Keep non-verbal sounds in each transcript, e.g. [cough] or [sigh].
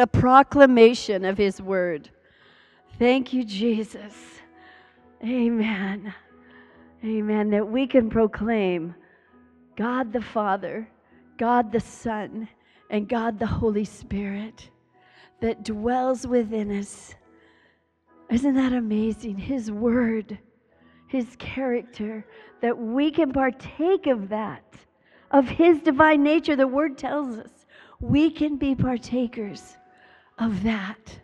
a proclamation of his word. Thank you, Jesus. Amen. Amen. That we can proclaim God the Father, God the Son, and God the Holy Spirit that dwells within us. Isn't that amazing? His word, his character, that we can partake of that, of his divine nature. The word tells us we can be partakers of that.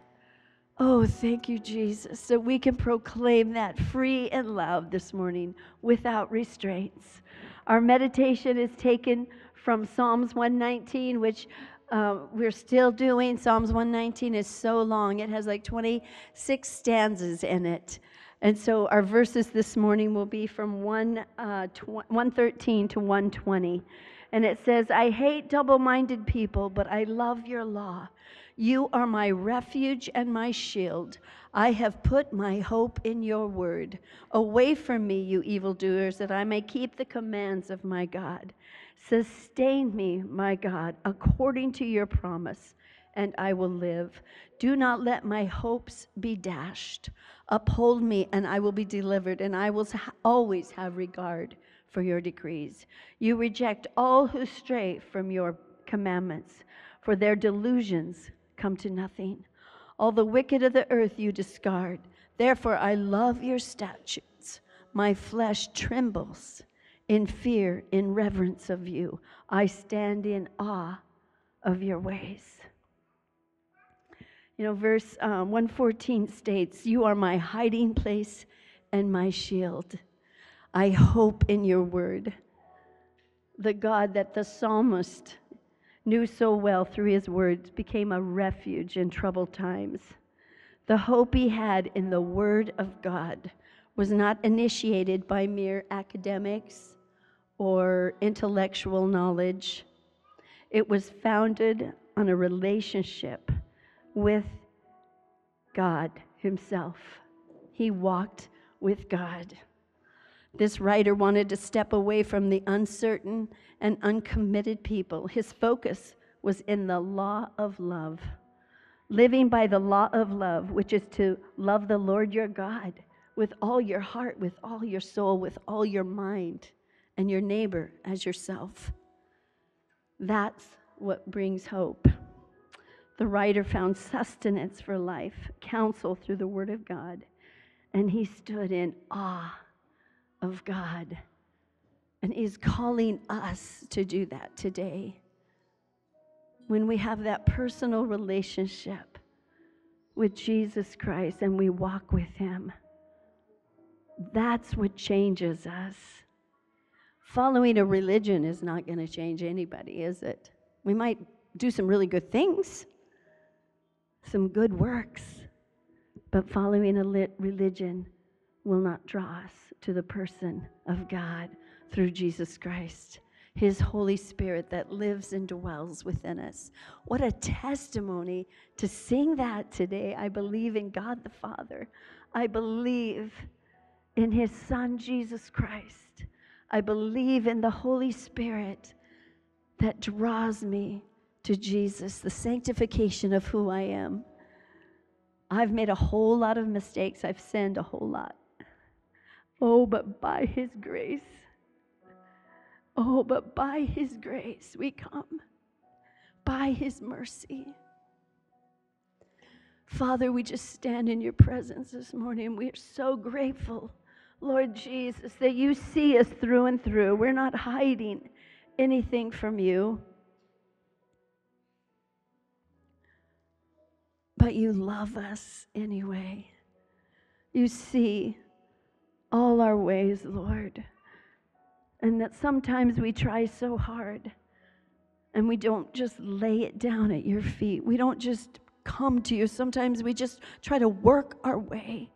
Oh, thank you, Jesus, that we can proclaim that free and loud this morning without restraints. Our meditation is taken from Psalms 119, which uh, we're still doing. Psalms 119 is so long, it has like 26 stanzas in it. And so our verses this morning will be from 1, uh, tw- 113 to 120. And it says, I hate double minded people, but I love your law. You are my refuge and my shield. I have put my hope in your word. Away from me, you evildoers, that I may keep the commands of my God. Sustain me, my God, according to your promise, and I will live. Do not let my hopes be dashed. Uphold me, and I will be delivered, and I will always have regard for your decrees. You reject all who stray from your commandments, for their delusions come to nothing. All the wicked of the earth you discard. Therefore, I love your statutes. My flesh trembles in fear, in reverence of you. I stand in awe of your ways. You know, verse um, 114 states, You are my hiding place and my shield. I hope in your word. The God that the psalmist knew so well through his words became a refuge in troubled times. The hope he had in the Word of God was not initiated by mere academics or intellectual knowledge. It was founded on a relationship with God Himself. He walked with God. This writer wanted to step away from the uncertain and uncommitted people. His focus was in the law of love, living by the law of love, which is to love the Lord your God with all your heart, with all your soul, with all your mind, and your neighbor as yourself. That's what brings hope. The writer found sustenance for life, counsel through the Word of God, and he stood in awe of God and is calling us to do that today. When we have that personal relationship with Jesus Christ and we walk with Him, that's what changes us. Following a religion is not going to change anybody, is it? We might do some really good things, some good works, but following a lit religion will not draw us to the person of God through Jesus Christ, His Holy Spirit that lives and dwells within us. What a testimony to sing that today. I believe in God the Father. I believe in His Son, Jesus Christ. I believe in the Holy Spirit that draws me to Jesus, the sanctification of who I am. I've made a whole lot of mistakes. I've sinned a whole lot. Oh, but by His grace, oh, but by His grace we come, by His mercy. Father, we just stand in your presence this morning. We are so grateful, Lord Jesus, that you see us through and through. We're not hiding anything from you. But you love us anyway. You see all our ways, Lord. And that sometimes we try so hard and we don't just lay it down at your feet. We don't just come to you. Sometimes we just try to work our way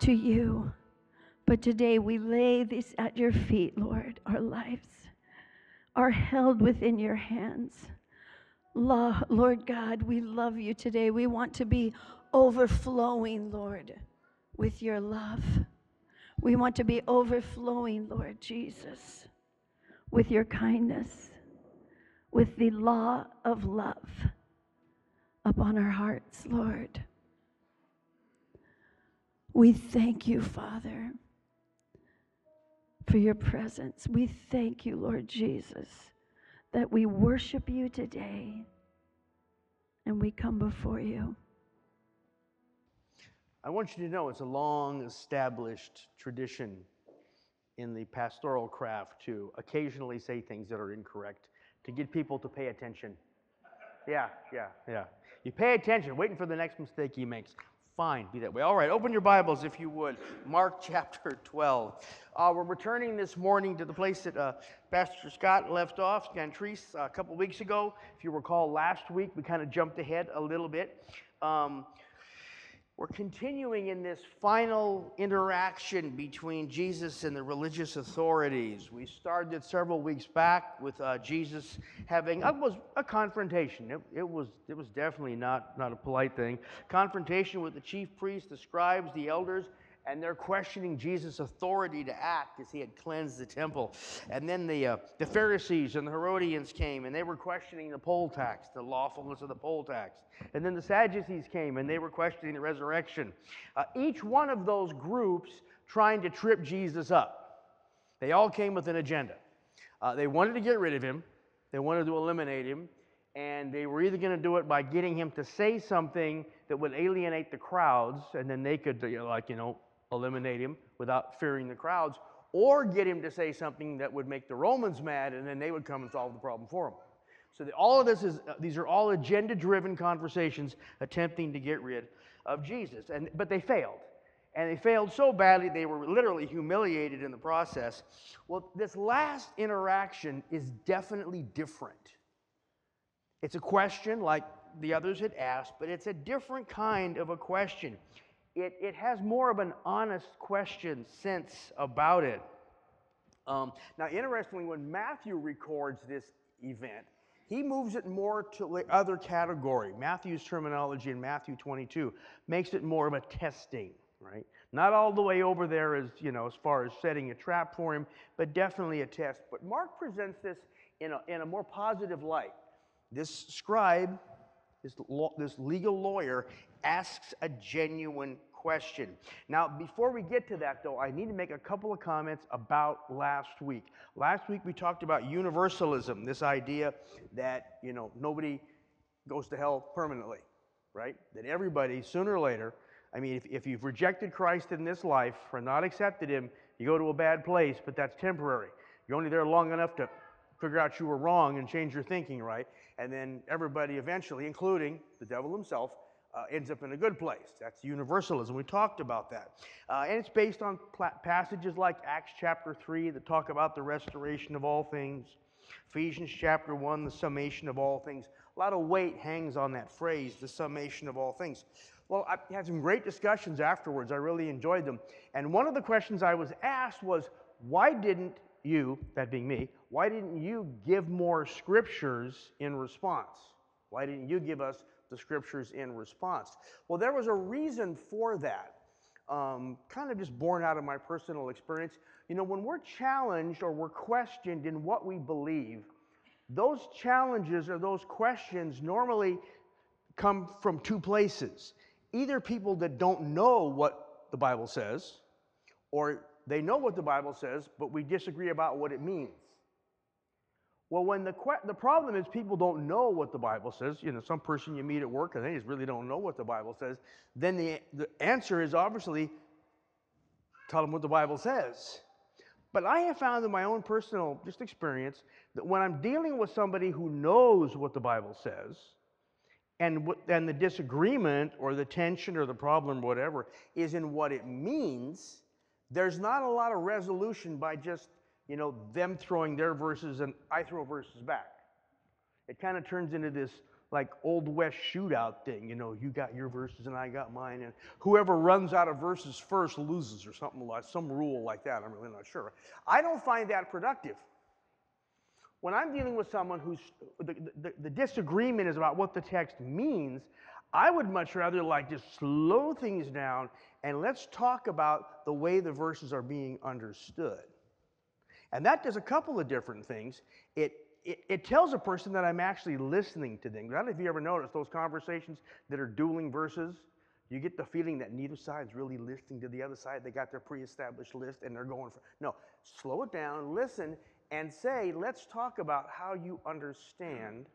to you. But today we lay this at your feet, Lord. Our lives are held within your hands. Lord God, we love you today. We want to be overflowing, Lord, with your love. We want to be overflowing, Lord Jesus, with your kindness, with the law of love. upon our hearts, Lord. We thank you, Father, for your presence. We thank you, Lord Jesus, that we worship you today and we come before you. I want you to know it's a long established tradition in the pastoral craft to occasionally say things that are incorrect to get people to pay attention. Yeah, yeah, yeah. You pay attention, waiting for the next mistake he makes. Fine, be that way. All right, open your Bibles if you would. Mark [laughs] chapter 12. Uh, we're returning this morning to the place that uh, Pastor Scott left off, Gantries, uh, a couple weeks ago. If you recall, last week we kind of jumped ahead a little bit. Um, we're continuing in this final interaction between Jesus and the religious authorities. We started several weeks back with uh, Jesus having uh, was a confrontation. It, it, was it was definitely not not a polite thing. Confrontation with the chief priests, the scribes, the elders, and they're questioning Jesus' authority to act as he had cleansed the temple. And then the, uh, the Pharisees and the Herodians came and they were questioning the poll tax, the lawfulness of the poll tax. And then the Sadducees came and they were questioning the resurrection. Uh, each one of those groups trying to trip Jesus up. They all came with an agenda. Uh, they wanted to get rid of him, they wanted to eliminate him, and they were either going to do it by getting him to say something that would alienate the crowds, and then they could, you know, like, you know, eliminate him without fearing the crowds, or get him to say something that would make the Romans mad, and then they would come and solve the problem for him. So the, all of this is uh, these are all agenda-driven conversations attempting to get rid of Jesus, and but they failed, and they failed so badly they were literally humiliated in the process. Well, this last interaction is definitely different. It's a question like the others had asked, but it's a different kind of a question it, it has more of an honest question sense about it. Um, now, interestingly, when Matthew records this event, he moves it more to the other category. Matthew's terminology in Matthew 22 makes it more of a testing, right? Not all the way over there as, you know, as far as setting a trap for him, but definitely a test. But Mark presents this in a, in a more positive light. This scribe, this, this legal lawyer, asks a genuine question. Now, before we get to that, though, I need to make a couple of comments about last week. Last week we talked about universalism, this idea that, you know, nobody goes to hell permanently, right? That everybody, sooner or later, I mean, if, if you've rejected Christ in this life or not accepted Him, you go to a bad place, but that's temporary. You're only there long enough to figure out you were wrong and change your thinking, right? And then everybody eventually, including the devil himself, uh, ends up in a good place. That's universalism. We talked about that. Uh, and it's based on passages like Acts chapter 3 that talk about the restoration of all things, Ephesians chapter 1, the summation of all things. A lot of weight hangs on that phrase, the summation of all things. Well, I had some great discussions afterwards. I really enjoyed them. And one of the questions I was asked was, why didn't you, that being me, why didn't you give more scriptures in response? Why didn't you give us the scriptures in response. Well, there was a reason for that, um, kind of just born out of my personal experience. You know, when we're challenged or we're questioned in what we believe, those challenges or those questions normally come from two places. Either people that don't know what the Bible says, or they know what the Bible says, but we disagree about what it means. Well, when the, the problem is people don't know what the Bible says, you know, some person you meet at work and they just really don't know what the Bible says, then the, the answer is obviously tell them what the Bible says. But I have found in my own personal just experience that when I'm dealing with somebody who knows what the Bible says, and, and the disagreement or the tension or the problem, whatever, is in what it means, there's not a lot of resolution by just you know, them throwing their verses and I throw verses back. It kind of turns into this like old west shootout thing. You know, you got your verses and I got mine, and whoever runs out of verses first loses, or something like some rule like that. I'm really not sure. I don't find that productive. When I'm dealing with someone who's the, the, the disagreement is about what the text means, I would much rather like just slow things down and let's talk about the way the verses are being understood. And that does a couple of different things. It, it, it tells a person that I'm actually listening to them. I don't know if you ever noticed those conversations that are dueling verses. You get the feeling that neither side's really listening to the other side. They got their pre established list and they're going for. No, slow it down, listen, and say, let's talk about how you understand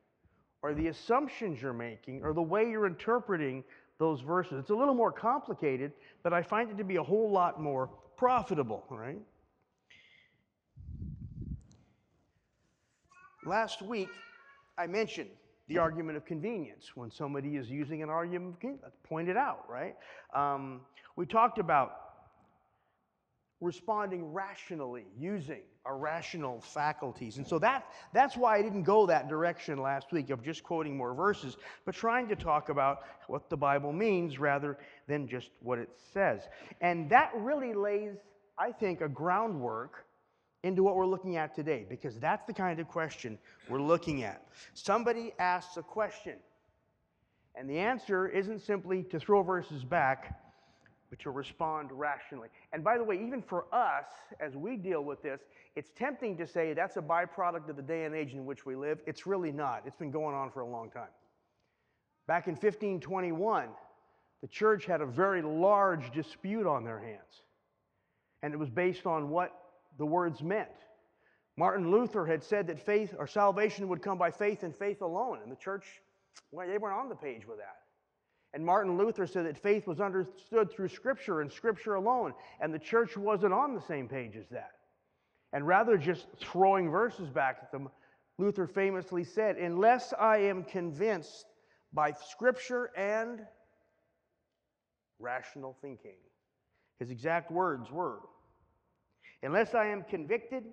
or the assumptions you're making or the way you're interpreting those verses. It's a little more complicated, but I find it to be a whole lot more profitable, right? Last week, I mentioned the argument of convenience. When somebody is using an argument of convenience, point it out, right? Um, we talked about responding rationally, using our rational faculties. And so that, that's why I didn't go that direction last week of just quoting more verses, but trying to talk about what the Bible means rather than just what it says. And that really lays, I think, a groundwork into what we're looking at today, because that's the kind of question we're looking at. Somebody asks a question, and the answer isn't simply to throw verses back, but to respond rationally. And by the way, even for us, as we deal with this, it's tempting to say that's a byproduct of the day and age in which we live. It's really not, it's been going on for a long time. Back in 1521, the church had a very large dispute on their hands. And it was based on what the words meant. Martin Luther had said that faith or salvation would come by faith and faith alone, and the church, well, they weren't on the page with that. And Martin Luther said that faith was understood through Scripture and Scripture alone, and the church wasn't on the same page as that. And rather just throwing verses back at them, Luther famously said, Unless I am convinced by Scripture and rational thinking. His exact words were, Unless I am convicted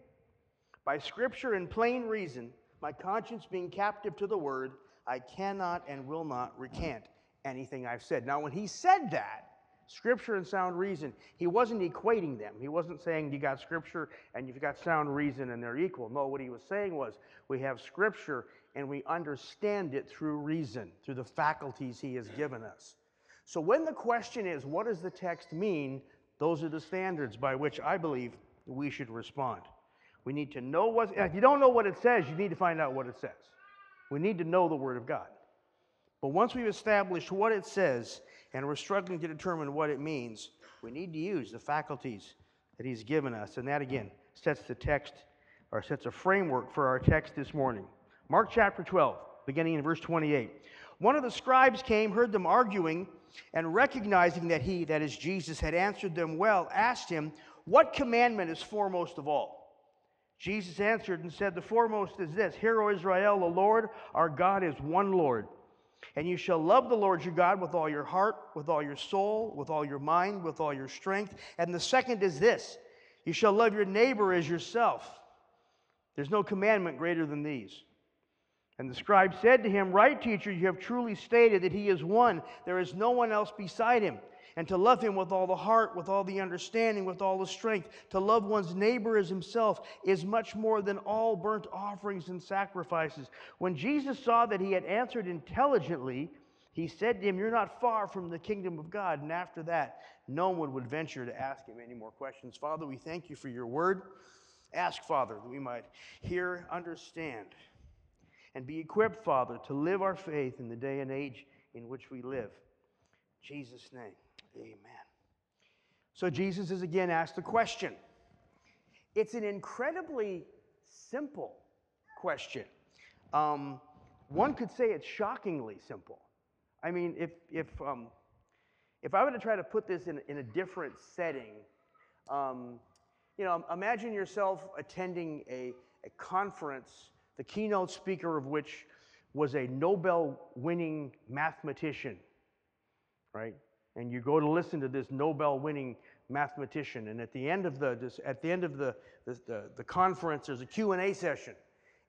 by Scripture and plain reason, my conscience being captive to the Word, I cannot and will not recant anything I've said. Now, when he said that, Scripture and sound reason, he wasn't equating them. He wasn't saying you got Scripture and you've got sound reason and they're equal. No, what he was saying was we have Scripture and we understand it through reason, through the faculties he has given us. So when the question is, what does the text mean? Those are the standards by which I believe we should respond. We need to know what, if you don't know what it says, you need to find out what it says. We need to know the Word of God. But once we've established what it says and we're struggling to determine what it means, we need to use the faculties that He's given us. And that, again, sets the text or sets a framework for our text this morning. Mark chapter 12, beginning in verse 28. One of the scribes came, heard them arguing, and recognizing that he, that is Jesus, had answered them well, asked him, what commandment is foremost of all? Jesus answered and said, The foremost is this Hear, O Israel, the Lord our God is one Lord. And you shall love the Lord your God with all your heart, with all your soul, with all your mind, with all your strength. And the second is this you shall love your neighbor as yourself. There's no commandment greater than these. And the scribe said to him, Right, teacher, you have truly stated that he is one. There is no one else beside him and to love him with all the heart, with all the understanding, with all the strength, to love one's neighbor as himself is much more than all burnt offerings and sacrifices. When Jesus saw that he had answered intelligently, he said to him, You're not far from the kingdom of God. And after that, no one would venture to ask him any more questions. Father, we thank you for your word. Ask, Father, that we might hear, understand, and be equipped, Father, to live our faith in the day and age in which we live. In Jesus' name. Amen. So Jesus is again asked a question. It's an incredibly simple question. Um, one could say it's shockingly simple. I mean, if, if, um, if I were to try to put this in, in a different setting, um, you know, imagine yourself attending a, a conference, the keynote speaker of which was a Nobel winning mathematician, right? And you go to listen to this Nobel winning mathematician. And at the end of the, at the, end of the, the, the, conference, there's a Q&A session.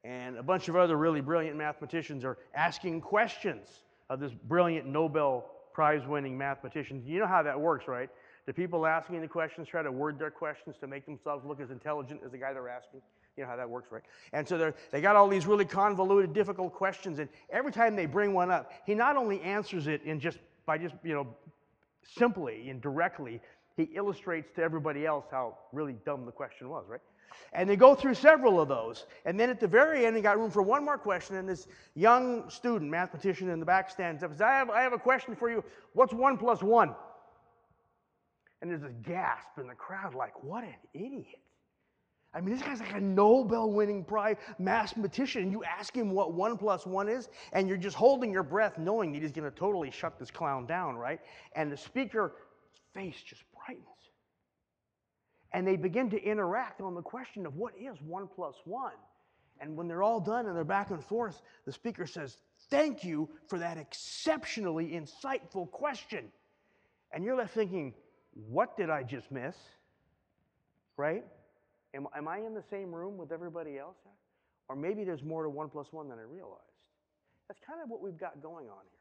And a bunch of other really brilliant mathematicians are asking questions of this brilliant Nobel Prize winning mathematician. You know how that works, right? The people asking the questions try to word their questions to make themselves look as intelligent as the guy they're asking. You know how that works, right? And so they got all these really convoluted, difficult questions, and every time they bring one up, he not only answers it in just by just you know simply and directly, he illustrates to everybody else how really dumb the question was, right? And they go through several of those. And then at the very end, they got room for one more question. And this young student, mathematician in the back, stands up and says, I have, I have a question for you. What's one plus one? And there's a gasp in the crowd, like, what an idiot. I mean, this guy's like a Nobel winning prize mathematician. You ask him what one plus one is, and you're just holding your breath knowing that he's going to totally shut this clown down, right? And the speaker's face just brightens. And they begin to interact on the question of what is one plus one. And when they're all done and they're back and forth, the speaker says, Thank you for that exceptionally insightful question. And you're left thinking, What did I just miss? Right? Am, am I in the same room with everybody else? Or maybe there's more to one plus one than I realized. That's kind of what we've got going on here.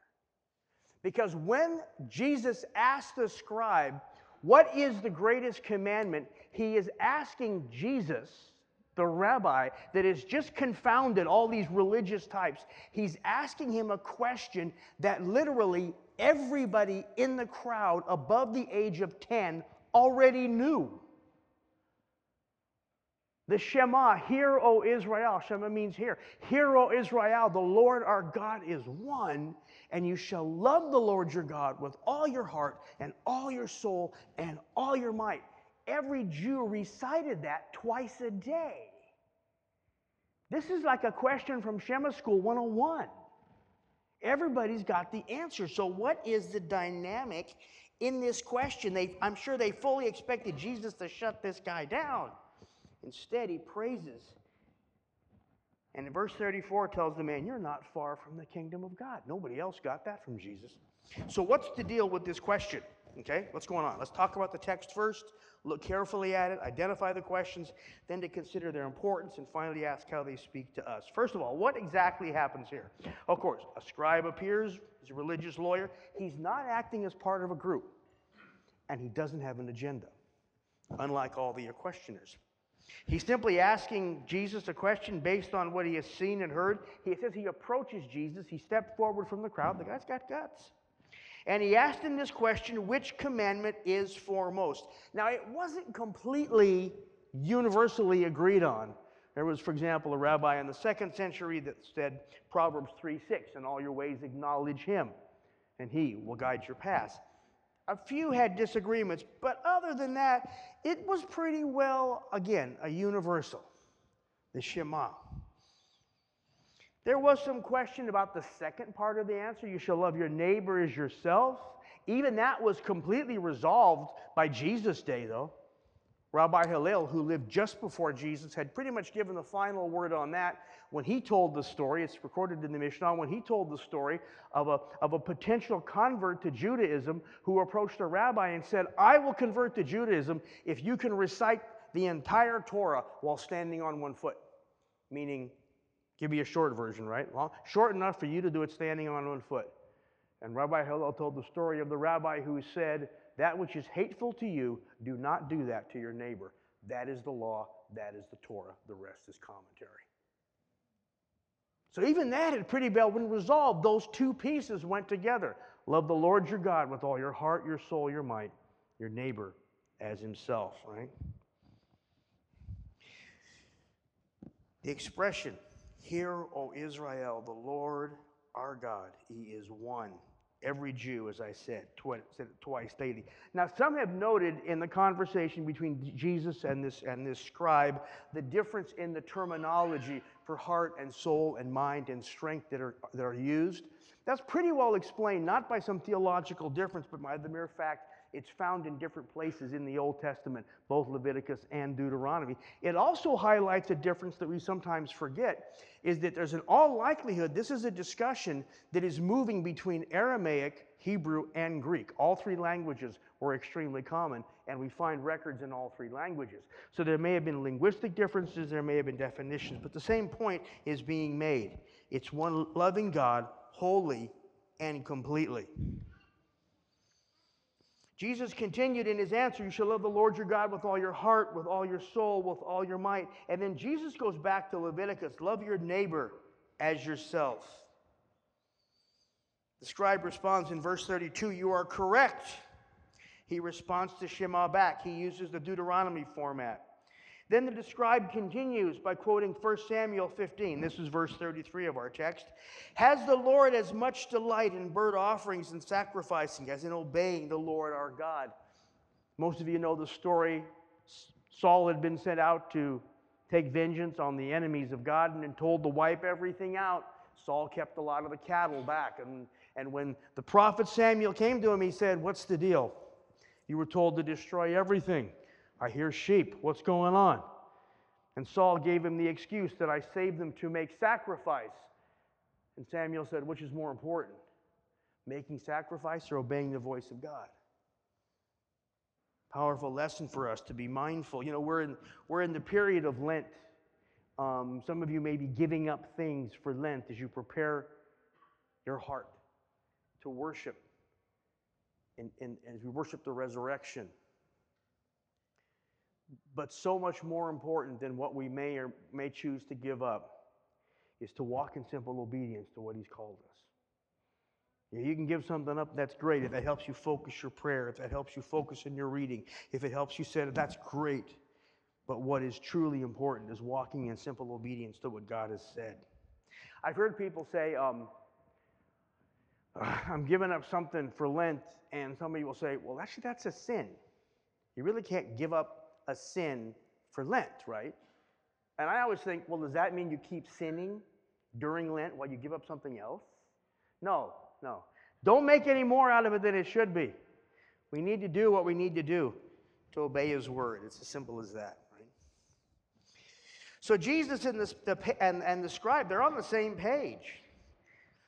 Because when Jesus asked the scribe, What is the greatest commandment? he is asking Jesus, the rabbi, that has just confounded all these religious types. He's asking him a question that literally everybody in the crowd above the age of 10 already knew. The Shema, hear, O Israel. Shema means hear. Hear, O Israel, the Lord our God is one, and you shall love the Lord your God with all your heart and all your soul and all your might. Every Jew recited that twice a day. This is like a question from Shema School 101. Everybody's got the answer. So, what is the dynamic in this question? They, I'm sure they fully expected Jesus to shut this guy down. Instead, he praises. And in verse 34 tells the man, You're not far from the kingdom of God. Nobody else got that from Jesus. So, what's the deal with this question? Okay, what's going on? Let's talk about the text first, look carefully at it, identify the questions, then to consider their importance, and finally ask how they speak to us. First of all, what exactly happens here? Of course, a scribe appears, he's a religious lawyer. He's not acting as part of a group, and he doesn't have an agenda, unlike all the questioners. He's simply asking Jesus a question based on what he has seen and heard. He says he approaches Jesus. He stepped forward from the crowd. The guy's got guts. And he asked him this question which commandment is foremost? Now, it wasn't completely universally agreed on. There was, for example, a rabbi in the second century that said Proverbs 3 6, in all your ways acknowledge him, and he will guide your paths. A few had disagreements, but other than that, it was pretty well, again, a universal, the Shema. There was some question about the second part of the answer you shall love your neighbor as yourself. Even that was completely resolved by Jesus' day, though. Rabbi Hillel, who lived just before Jesus, had pretty much given the final word on that when he told the story. It's recorded in the Mishnah. When he told the story of a, of a potential convert to Judaism who approached a rabbi and said, I will convert to Judaism if you can recite the entire Torah while standing on one foot. Meaning, give me a short version, right? Well, short enough for you to do it standing on one foot. And Rabbi Hillel told the story of the rabbi who said, That which is hateful to you, do not do that to your neighbor. That is the law, that is the Torah. The rest is commentary. So even that had pretty well been resolved. Those two pieces went together. Love the Lord your God with all your heart, your soul, your might, your neighbor as himself, right? The expression, Hear, O Israel, the Lord our God, He is one. Every Jew, as I said, twice, said twice daily. Now, some have noted in the conversation between Jesus and this, and this scribe the difference in the terminology for heart and soul and mind and strength that are, that are used. That's pretty well explained, not by some theological difference, but by the mere fact it's found in different places in the Old Testament, both Leviticus and Deuteronomy. It also highlights a difference that we sometimes forget is that there's an all likelihood this is a discussion that is moving between Aramaic, Hebrew, and Greek. All three languages were extremely common, and we find records in all three languages. So there may have been linguistic differences, there may have been definitions, but the same point is being made. It's one loving God, wholly and completely. Jesus continued in his answer, You shall love the Lord your God with all your heart, with all your soul, with all your might. And then Jesus goes back to Leviticus love your neighbor as yourself. The scribe responds in verse 32 You are correct. He responds to Shema back. He uses the Deuteronomy format. Then the describe continues by quoting 1 Samuel 15. This is verse 33 of our text. Has the Lord as much delight in burnt offerings and sacrificing as in obeying the Lord our God? Most of you know the story. Saul had been sent out to take vengeance on the enemies of God and told to wipe everything out. Saul kept a lot of the cattle back. And, and when the prophet Samuel came to him, he said, What's the deal? You were told to destroy everything. I hear sheep. What's going on? And Saul gave him the excuse that I saved them to make sacrifice. And Samuel said, Which is more important, making sacrifice or obeying the voice of God? Powerful lesson for us to be mindful. You know, we're in, we're in the period of Lent. Um, some of you may be giving up things for Lent as you prepare your heart to worship and, and, and as we worship the resurrection. But so much more important than what we may or may choose to give up is to walk in simple obedience to what He's called us. You can give something up, that's great. If that helps you focus your prayer, if that helps you focus in your reading, if it helps you set it, that's great. But what is truly important is walking in simple obedience to what God has said. I've heard people say, um, I'm giving up something for Lent, and somebody will say, Well, actually, that's a sin. You really can't give up a sin for Lent, right? And I always think, well, does that mean you keep sinning during Lent while you give up something else? No, no. Don't make any more out of it than it should be. We need to do what we need to do to obey His word. It's as simple as that, right? So Jesus and the, the and, and the scribe, they're on the same page.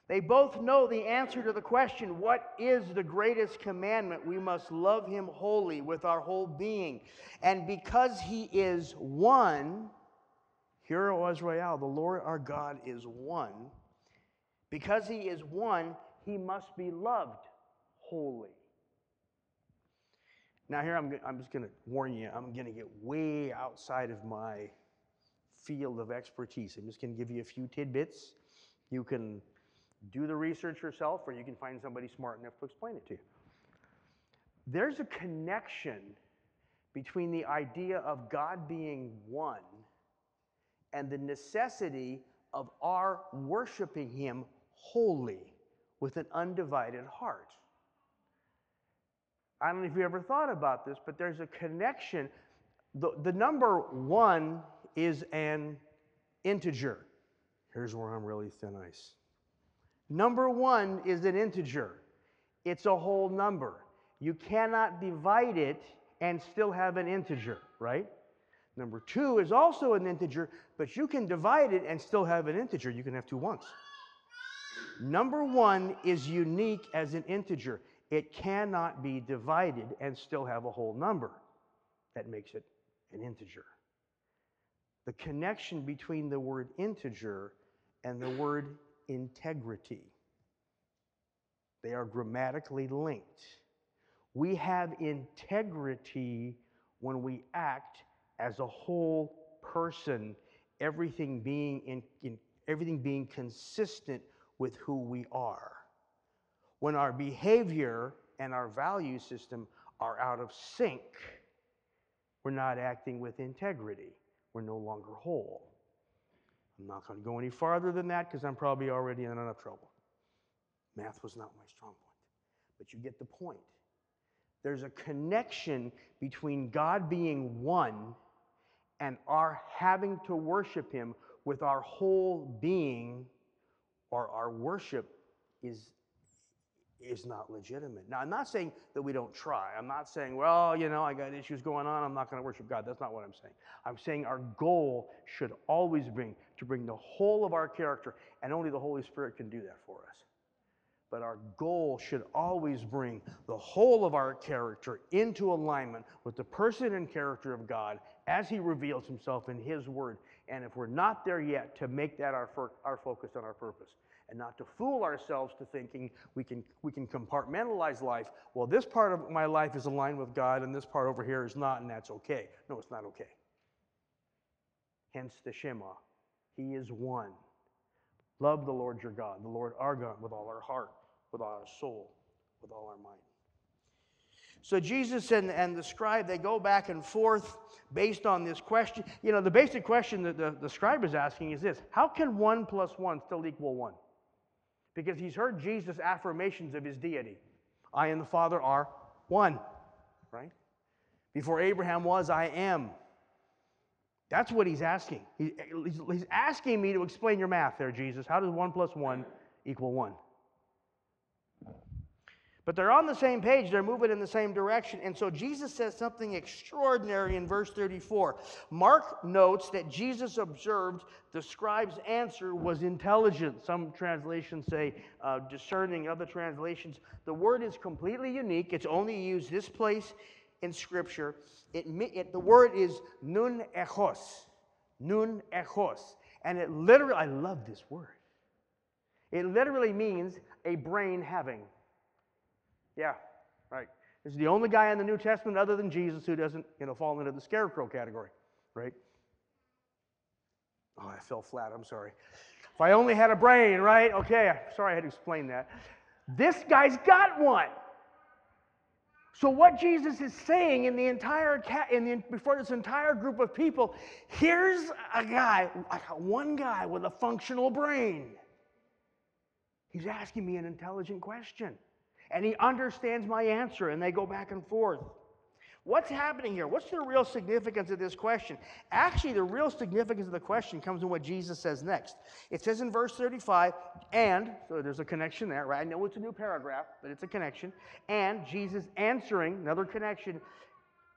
They both know the answer to the question, What is the greatest commandment? We must love Him wholly with our whole being. And because He is one, Hear, O Israel, the Lord our God is one. Because He is one, He must be loved wholly. Now, here I'm, I'm just going to warn you, I'm going to get way outside of my field of expertise. I'm just going to give you a few tidbits. You can do the research yourself, or you can find somebody smart enough to explain it to you. There's a connection between the idea of God being one and the necessity of our worshiping Him wholly with an undivided heart. I don't know if you ever thought about this, but there's a connection. The, the number one is an integer. Here's where I'm really thin ice. Number one is an integer, it's a whole number. You cannot divide it and still have an integer, right? Number two is also an integer, but you can divide it and still have an integer. You can have two ones. Number one is unique as an integer. It cannot be divided and still have a whole number. That makes it an integer. The connection between the word integer and the word integrity. They are grammatically linked. We have integrity when we act as a whole person, everything being, in, in, everything being consistent with who we are. When our behavior and our value system are out of sync, we're not acting with integrity. We're no longer whole. I'm not going to go any farther than that because I'm probably already in enough trouble. Math was not my strong point. But you get the point. There's a connection between God being one and our having to worship Him with our whole being, or our worship is is not legitimate. Now, I'm not saying that we don't try. I'm not saying, well, you know, I got issues going on, I'm not going to worship God. That's not what I'm saying. I'm saying our goal should always be to bring the whole of our character, and only the Holy Spirit can do that for us. But our goal should always bring the whole of our character into alignment with the person and character of God as He reveals Himself in His Word. And if we're not there yet, to make that our, our focus and our purpose and not to fool ourselves to thinking we can, we can compartmentalize life. Well, this part of my life is aligned with God, and this part over here is not, and that's okay. No, it's not okay. Hence the Shema. He is one. Love the Lord your God, the Lord our God, with all our heart, with all our soul, with all our mind. So Jesus and, and the scribe, they go back and forth based on this question. You know, the basic question that the, the scribe is asking is this How can one plus one still equal one? Because he's heard Jesus' affirmations of his deity. I and the Father are one, right? Before Abraham was, I am. That's what he's asking. He, he's asking me to explain your math there, Jesus. How does one plus one equal one? But they're on the same page, they're moving in the same direction. And so Jesus says something extraordinary in verse 34. Mark notes that Jesus observed the scribe's answer was intelligent. Some translations say uh, discerning, other translations. The word is completely unique, it's only used this place in Scripture. It, it, the word is nun echos. Nun echos. And it literally, I love this word. It literally means a brain having. Yeah, right. Is the only guy in the New Testament other than Jesus who doesn't, you know, fall into the scarecrow category, right? Oh, I fell flat. I'm sorry. If I only had a brain, right? Okay, sorry I had to explain that. This guy's got one. So what Jesus is saying in the entire in the, before this entire group of people, here's a guy, one guy with a functional brain. He's asking me an intelligent question and he understands my answer, and they go back and forth. What's happening here? What's the real significance of this question? Actually, the real significance of the question comes in what Jesus says next. It says in verse 35, and, so there's a connection there, right? I know it's a new paragraph, but it's a connection. And Jesus answering, another connection,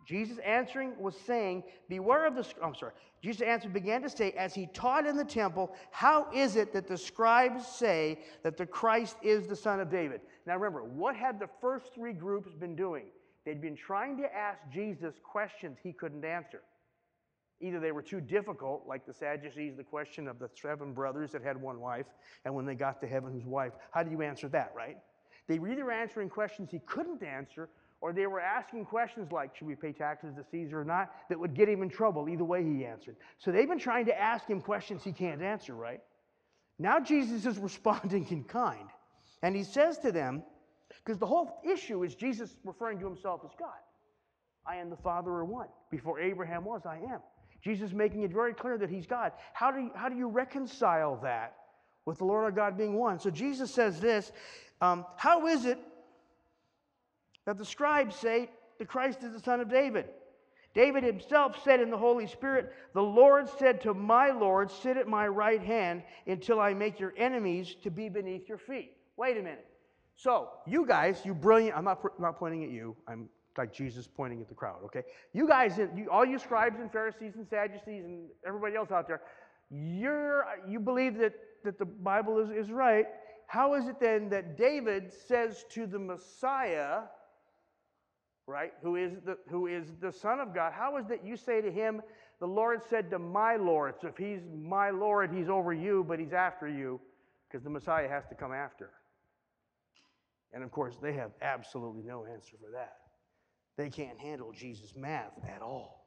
Jesus answering was saying, Beware of the. I'm sorry. Jesus answered, began to say, as he taught in the temple, How is it that the scribes say that the Christ is the Son of David? Now remember, what had the first three groups been doing? They'd been trying to ask Jesus questions he couldn't answer. Either they were too difficult, like the Sadducees, the question of the seven brothers that had one wife, and when they got to heaven, whose wife? How do you answer that, right? They were either answering questions he couldn't answer, or they were asking questions like, should we pay taxes to Caesar or not, that would get him in trouble. Either way, he answered. So they've been trying to ask him questions he can't answer, right? Now Jesus is [laughs] responding in kind. And he says to them, because the whole issue is Jesus referring to himself as God. I am the Father or one. Before Abraham was, I am. Jesus making it very clear that he's God. How do you, how do you reconcile that with the Lord our God being one? So Jesus says this um, How is it that the scribes say the Christ is the Son of David? David himself said in the Holy Spirit, The Lord said to my Lord, Sit at my right hand until I make your enemies to be beneath your feet. Wait a minute. So, you guys, you brilliant, I'm not, not pointing at you, I'm like Jesus pointing at the crowd, okay? You guys, you, all you scribes and Pharisees and Sadducees and everybody else out there, you're, you believe that, that the Bible is, is right. How is it then that David says to the Messiah, right, who is, the, who is the Son of God, how is that you say to him, the Lord said to my Lord? So if he's my Lord, he's over you, but he's after you, because the Messiah has to come after. And of course, they have absolutely no answer for that. They can't handle Jesus' math at all.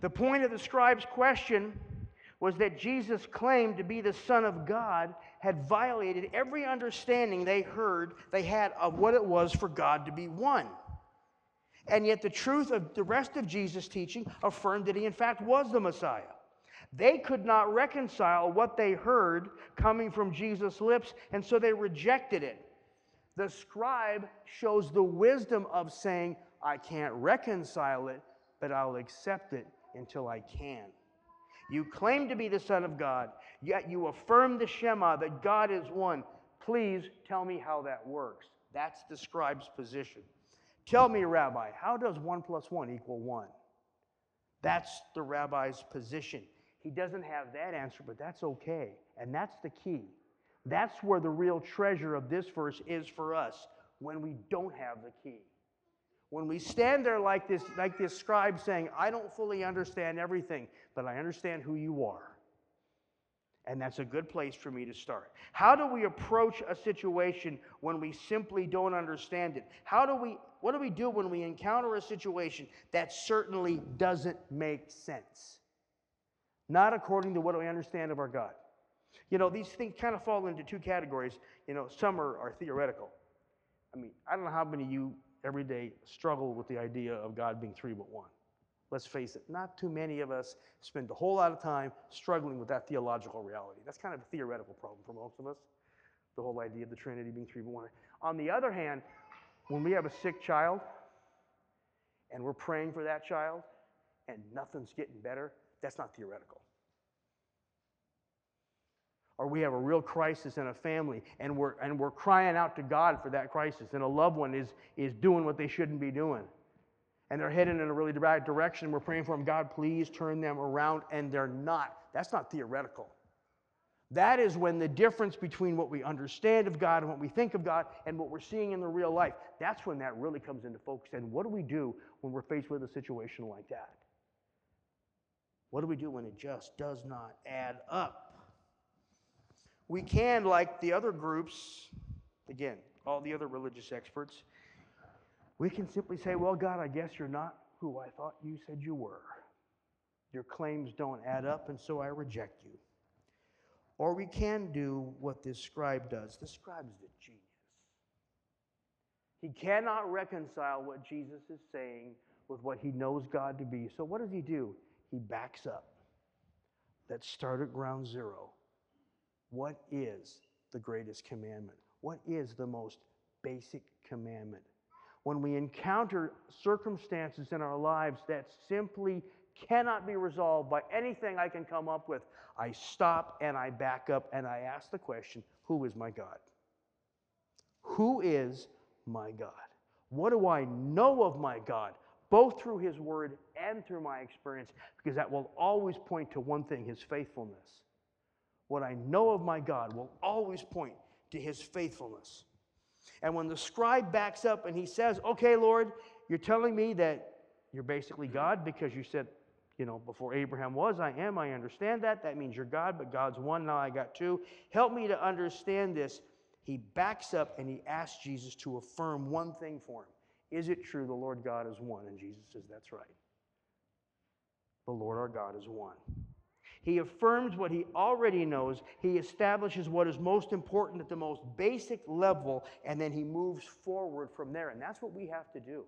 The point of the scribe's question was that Jesus claimed to be the Son of God had violated every understanding they heard they had of what it was for God to be one. And yet, the truth of the rest of Jesus' teaching affirmed that he, in fact, was the Messiah. They could not reconcile what they heard coming from Jesus' lips, and so they rejected it. The scribe shows the wisdom of saying, I can't reconcile it, but I'll accept it until I can. You claim to be the Son of God, yet you affirm the Shema that God is one. Please tell me how that works. That's the scribe's position. Tell me, Rabbi, how does one plus one equal one? That's the rabbi's position. He doesn't have that answer, but that's okay. And that's the key. That's where the real treasure of this verse is for us when we don't have the key. When we stand there like this, like this scribe saying, I don't fully understand everything, but I understand who you are. And that's a good place for me to start. How do we approach a situation when we simply don't understand it? How do we, what do we do when we encounter a situation that certainly doesn't make sense? not according to what we understand of our God. You know, these things kind of fall into two categories. You know, some are, are theoretical. I mean, I don't know how many of you every day struggle with the idea of God being three but one. Let's face it, not too many of us spend a whole lot of time struggling with that theological reality. That's kind of a theoretical problem for most of us, the whole idea of the Trinity being three but one. On the other hand, when we have a sick child and we're praying for that child and nothing's getting better, that's not theoretical. Or we have a real crisis in a family and we're, and we're crying out to God for that crisis, and a loved one is, is doing what they shouldn't be doing. And they're heading in a really bad direction. We're praying for them, God, please turn them around, and they're not. That's not theoretical. That is when the difference between what we understand of God and what we think of God and what we're seeing in the real life, that's when that really comes into focus. And what do we do when we're faced with a situation like that? What do we do when it just does not add up? We can, like the other groups, again, all the other religious experts, we can simply say, Well, God, I guess you're not who I thought you said you were. Your claims don't add up, and so I reject you. Or we can do what this scribe does. The scribe's the genius. He cannot reconcile what Jesus is saying with what he knows God to be. So what does he do? He backs up. Let's start at ground zero. What is the greatest commandment? What is the most basic commandment? When we encounter circumstances in our lives that simply cannot be resolved by anything I can come up with, I stop and I back up and I ask the question Who is my God? Who is my God? What do I know of my God, both through His Word and through my experience? Because that will always point to one thing His faithfulness. What I know of my God will always point to His faithfulness. And when the scribe backs up and he says, Okay, Lord, you're telling me that you're basically God because you said, you know, before Abraham was, I am, I understand that. That means you're God, but God's one, now I got two. Help me to understand this. He backs up and he asks Jesus to affirm one thing for him. Is it true the Lord God is one? And Jesus says, That's right. The Lord our God is one. He affirms what he already knows. He establishes what is most important at the most basic level, and then he moves forward from there. And that's what we have to do.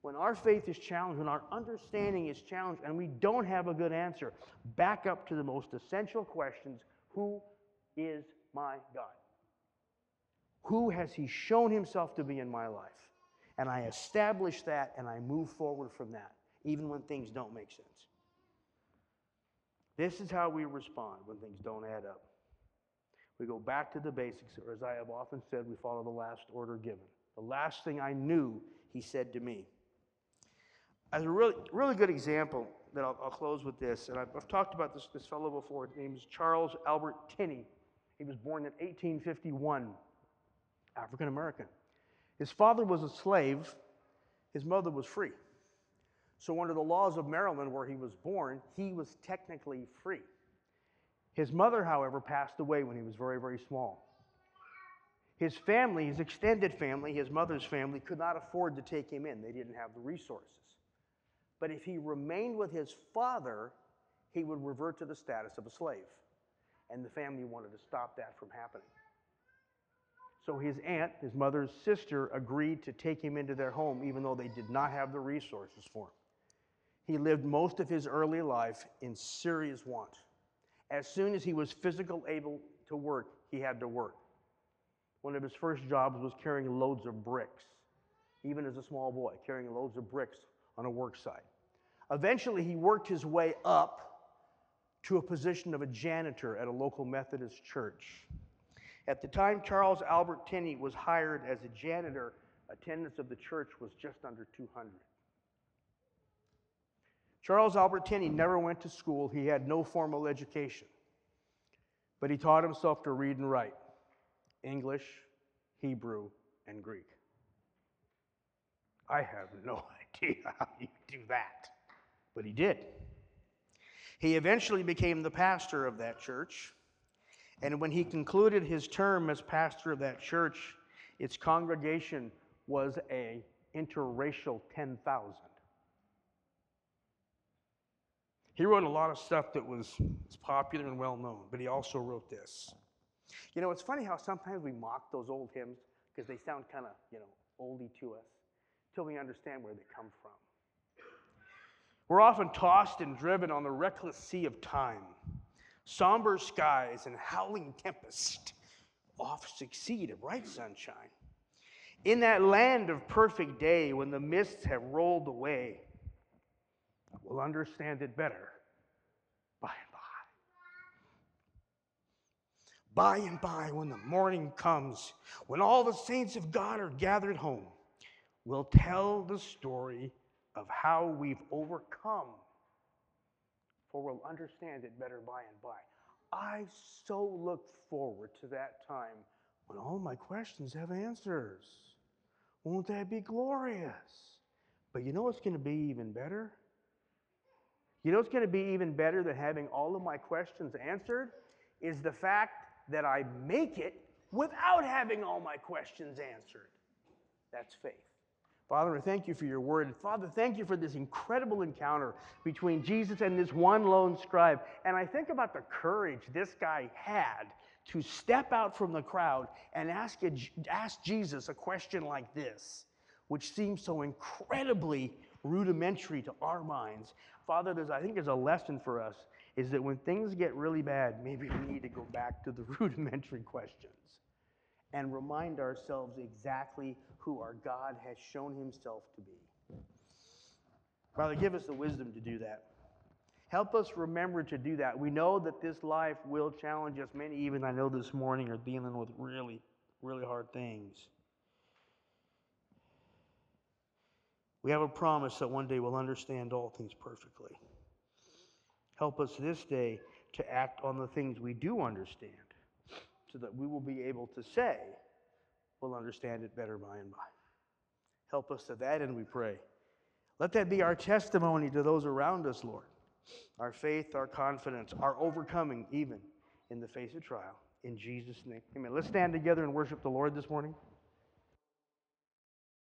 When our faith is challenged, when our understanding is challenged, and we don't have a good answer, back up to the most essential questions Who is my God? Who has He shown Himself to be in my life? And I establish that and I move forward from that, even when things don't make sense. This is how we respond when things don't add up. We go back to the basics, or as I have often said, we follow the last order given. The last thing I knew, he said to me. As a really, really good example, that I'll, I'll close with this, and I've, I've, talked about this, this fellow before. His name is Charles Albert Tindley. He was born in 1851, African American. His father was a slave, his mother was free. So, under the laws of Maryland, where he was born, he was technically free. His mother, however, passed away when he was very, very small. His family, his extended family, his mother's family, could not afford to take him in. They didn't have the resources. But if he remained with his father, he would revert to the status of a slave. And the family wanted to stop that from happening. So his aunt, his mother's sister, agreed to take him into their home, even though they did not have the resources for him. He lived most of his early life in serious want. As soon as he was physically able to work, he had to work. One of his first jobs was carrying loads of bricks, even as a small boy, carrying loads of bricks on a work site. Eventually, he worked his way up to a position of a janitor at a local Methodist church. At the time Charles Albert Tindley was hired as a janitor, attendance of the church was just under 200. Charles Albert Tindley never went to school, he had no formal education. But he taught himself to read and write English, Hebrew, and Greek. I have no [laughs] idea how you do that, but he did. He eventually became the pastor of that church. And when he concluded his term as pastor of that church, its congregation was a interracial 10,000. He wrote a lot of stuff that was, was popular and well known, but he also wrote this. You know, it's funny how sometimes we mock those old hymns because they sound kind of, you know, oldie to us. till we understand where they come from. We're often tossed and driven on the reckless sea of time. Somber skies and howling tempest oft succeed a bright sunshine. In that land of perfect day, when the mists have rolled away, we'll understand it better by and by. By and by, when the morning comes, when all the saints of God are gathered home, we'll tell the story of how we've overcome, for we'll understand it better by and by. I so look forward to that time when all my questions have answers. Won't that be glorious? But you know what's going to be even better? You know what's going to be even better than having all of my questions answered? Is the fact that I make it without having all my questions answered. That's faith. Father, I thank you for your word. Father, thank you for this incredible encounter between Jesus and this one lone scribe. And I think about the courage this guy had to step out from the crowd and ask, a, ask Jesus a question like this, which seems so incredibly rudimentary to our minds. Father, there's, I think there's a lesson for us is that when things get really bad, maybe we need to go back to the [laughs] rudimentary questions and remind ourselves exactly who our God has shown himself to be. Father, give us the wisdom to do that. Help us remember to do that. We know that this life will challenge us. Many, even I know this morning, are dealing with really, really hard things. We have a promise that one day we'll understand all things perfectly. Help us this day to act on the things we do understand so that we will be able to say, we'll understand it better by and by. Help us to that end, we pray. Let that be our testimony to those around us, Lord. Our faith, our confidence, our overcoming, even in the face of trial. In Jesus' name. Amen. Let's stand together and worship the Lord this morning.